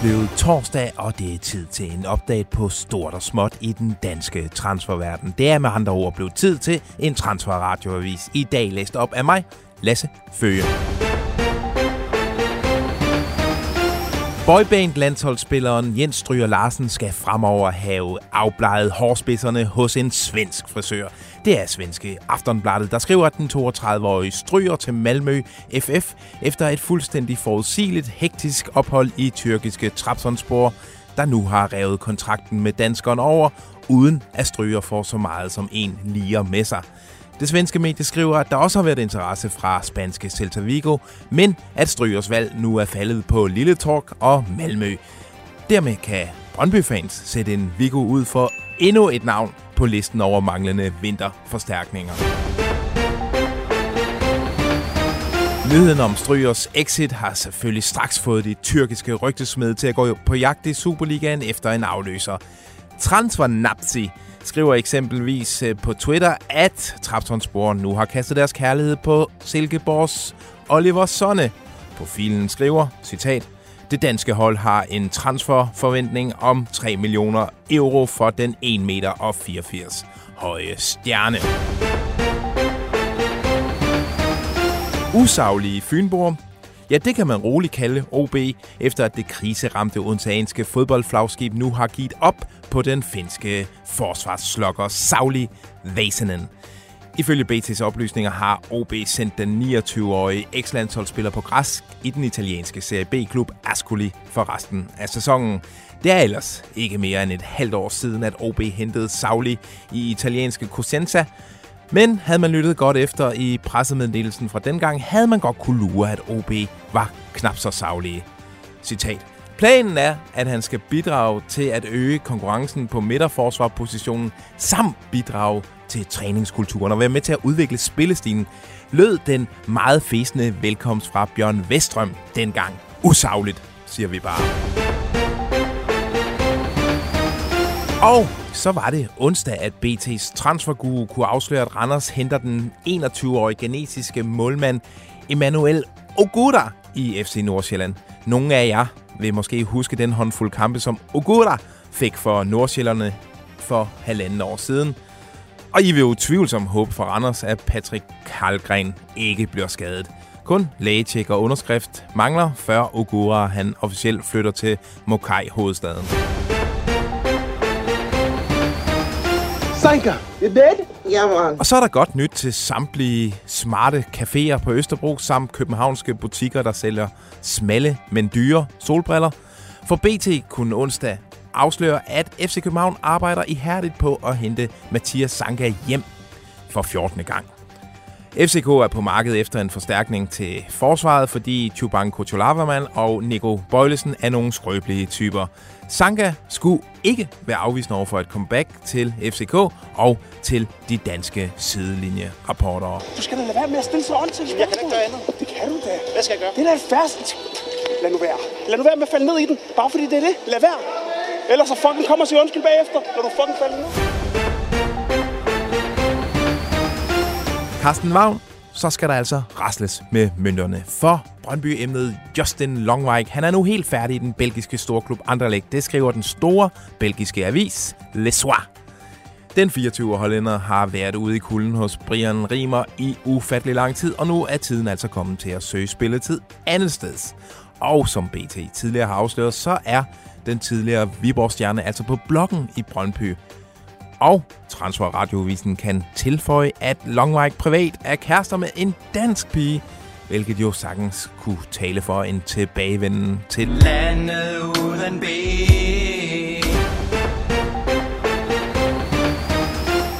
blevet torsdag, og det er tid til en update på stort og småt i den danske transferverden. Det er med andre ord blevet tid til en transferradioavis. I dag læst op af mig, Lasse Føge. Boyband landsholdsspilleren Jens Stryger Larsen skal fremover have afbleget hårspidserne hos en svensk frisør. Det er svenske Aftonbladet, der skriver, at den 32-årige stryger til Malmø FF efter et fuldstændig forudsigeligt hektisk ophold i tyrkiske Trabzonspor, der nu har revet kontrakten med danskeren over, uden at stryger får så meget som en liger med sig. Det svenske medie skriver, at der også har været interesse fra spanske Celta Vigo, men at Strygers valg nu er faldet på Lille Tork og Malmø. Dermed kan Brøndby-fans sætte en Vigo ud for endnu et navn på listen over manglende vinterforstærkninger. Nyheden om Strygers exit har selvfølgelig straks fået de tyrkiske rygtesmed til at gå på jagt i Superligaen efter en afløser. Transfernapsi skriver eksempelvis øh, på Twitter, at Traptonsporen nu har kastet deres kærlighed på Silkeborgs Oliver Sonne. Profilen skriver, citat, det danske hold har en transferforventning om 3 millioner euro for den 1 meter og 84 høje stjerne. Usaglige Fynborg Ja, det kan man roligt kalde OB, efter at det kriseramte odenseanske fodboldflagskib nu har givet op på den finske forsvarsslokker Sauli Väisänen. Ifølge BT's oplysninger har OB sendt den 29-årige ekslandsholdsspiller på græs i den italienske Serie B-klub Ascoli for resten af sæsonen. Det er ellers ikke mere end et halvt år siden, at OB hentede Sauli i italienske Cosenza, men havde man lyttet godt efter i pressemeddelelsen fra dengang, havde man godt kunne lure, at OB var knap så savlige. Citat. Planen er, at han skal bidrage til at øge konkurrencen på midterforsvarpositionen, samt bidrage til træningskulturen og være med til at udvikle spillestilen, lød den meget fæsende velkomst fra Bjørn Vestrøm dengang. Usagligt, siger vi bare. Og så var det onsdag, at BT's transferguru kunne afsløre, at Randers henter den 21-årige genetiske målmand Emmanuel Ogura i FC Nordsjælland. Nogle af jer vil måske huske den håndfuld kampe, som Ogura fik for Nordsjællerne for halvanden år siden. Og I vil jo tvivlsomt håbe for Randers, at Patrick Karlgren ikke bliver skadet. Kun lægetjek og underskrift mangler, før Ogura han officielt flytter til Mokai Sanka, you dead? Ja, man. Og så er der godt nyt til samtlige smarte caféer på Østerbro, samt københavnske butikker, der sælger smalle, men dyre solbriller. For BT kunne onsdag afsløre, at FC København arbejder ihærdigt på at hente Mathias Sanka hjem for 14. gang. FCK er på markedet efter en forstærkning til forsvaret, fordi Chubank Kocholavaman og Nico Bøjlesen er nogle skrøbelige typer. Sanka skulle ikke være afvisende over for et comeback til FCK og til de danske sidelinjerapportere. Du skal da lade være med at stille så ånd til Jeg kan da ikke gøre andet. Det kan du da. Hvad skal jeg gøre? Det er da et færdigt. Lad nu være. Lad nu være med at falde ned i den. Bare fordi det er det. Lad være. Ellers så fucking kommer og siger undskyld bagefter, når du fucking falder ned. Carsten Wagn, så skal der altså rasles med mønterne. For Brøndby-emnet Justin Longwijk, han er nu helt færdig i den belgiske storklub Anderlecht. Det skriver den store belgiske avis Le Soir. Den 24-årige hollænder har været ude i kulden hos Brian Riemer i ufattelig lang tid, og nu er tiden altså kommet til at søge spilletid andet sted. Og som BT tidligere har afsløret, så er den tidligere Viborg-stjerne altså på blokken i Brøndby. Og Transferradiovisen kan tilføje, at Longwijk privat er kærester med en dansk pige, hvilket jo sagtens kunne tale for en tilbagevenden til Landet uden ben.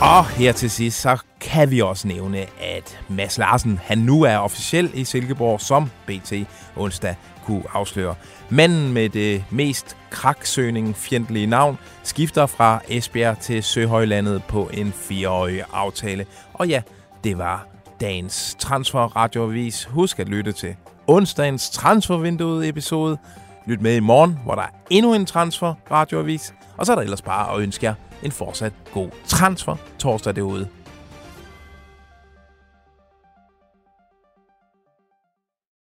Og her til sidst, så kan vi også nævne, at Mads Larsen, han nu er officiel i Silkeborg, som BT onsdag kunne afsløre. Manden med det mest kraksøgning fjendtlige navn skifter fra Esbjerg til Søhøjlandet på en fireårig aftale. Og ja, det var dagens transferradioavis. Husk at lytte til onsdagens transfervinduet episode. Lyt med i morgen, hvor der er endnu en transferradioavis. Og så er der ellers bare at ønske jer en fortsat god transfer torsdag derude.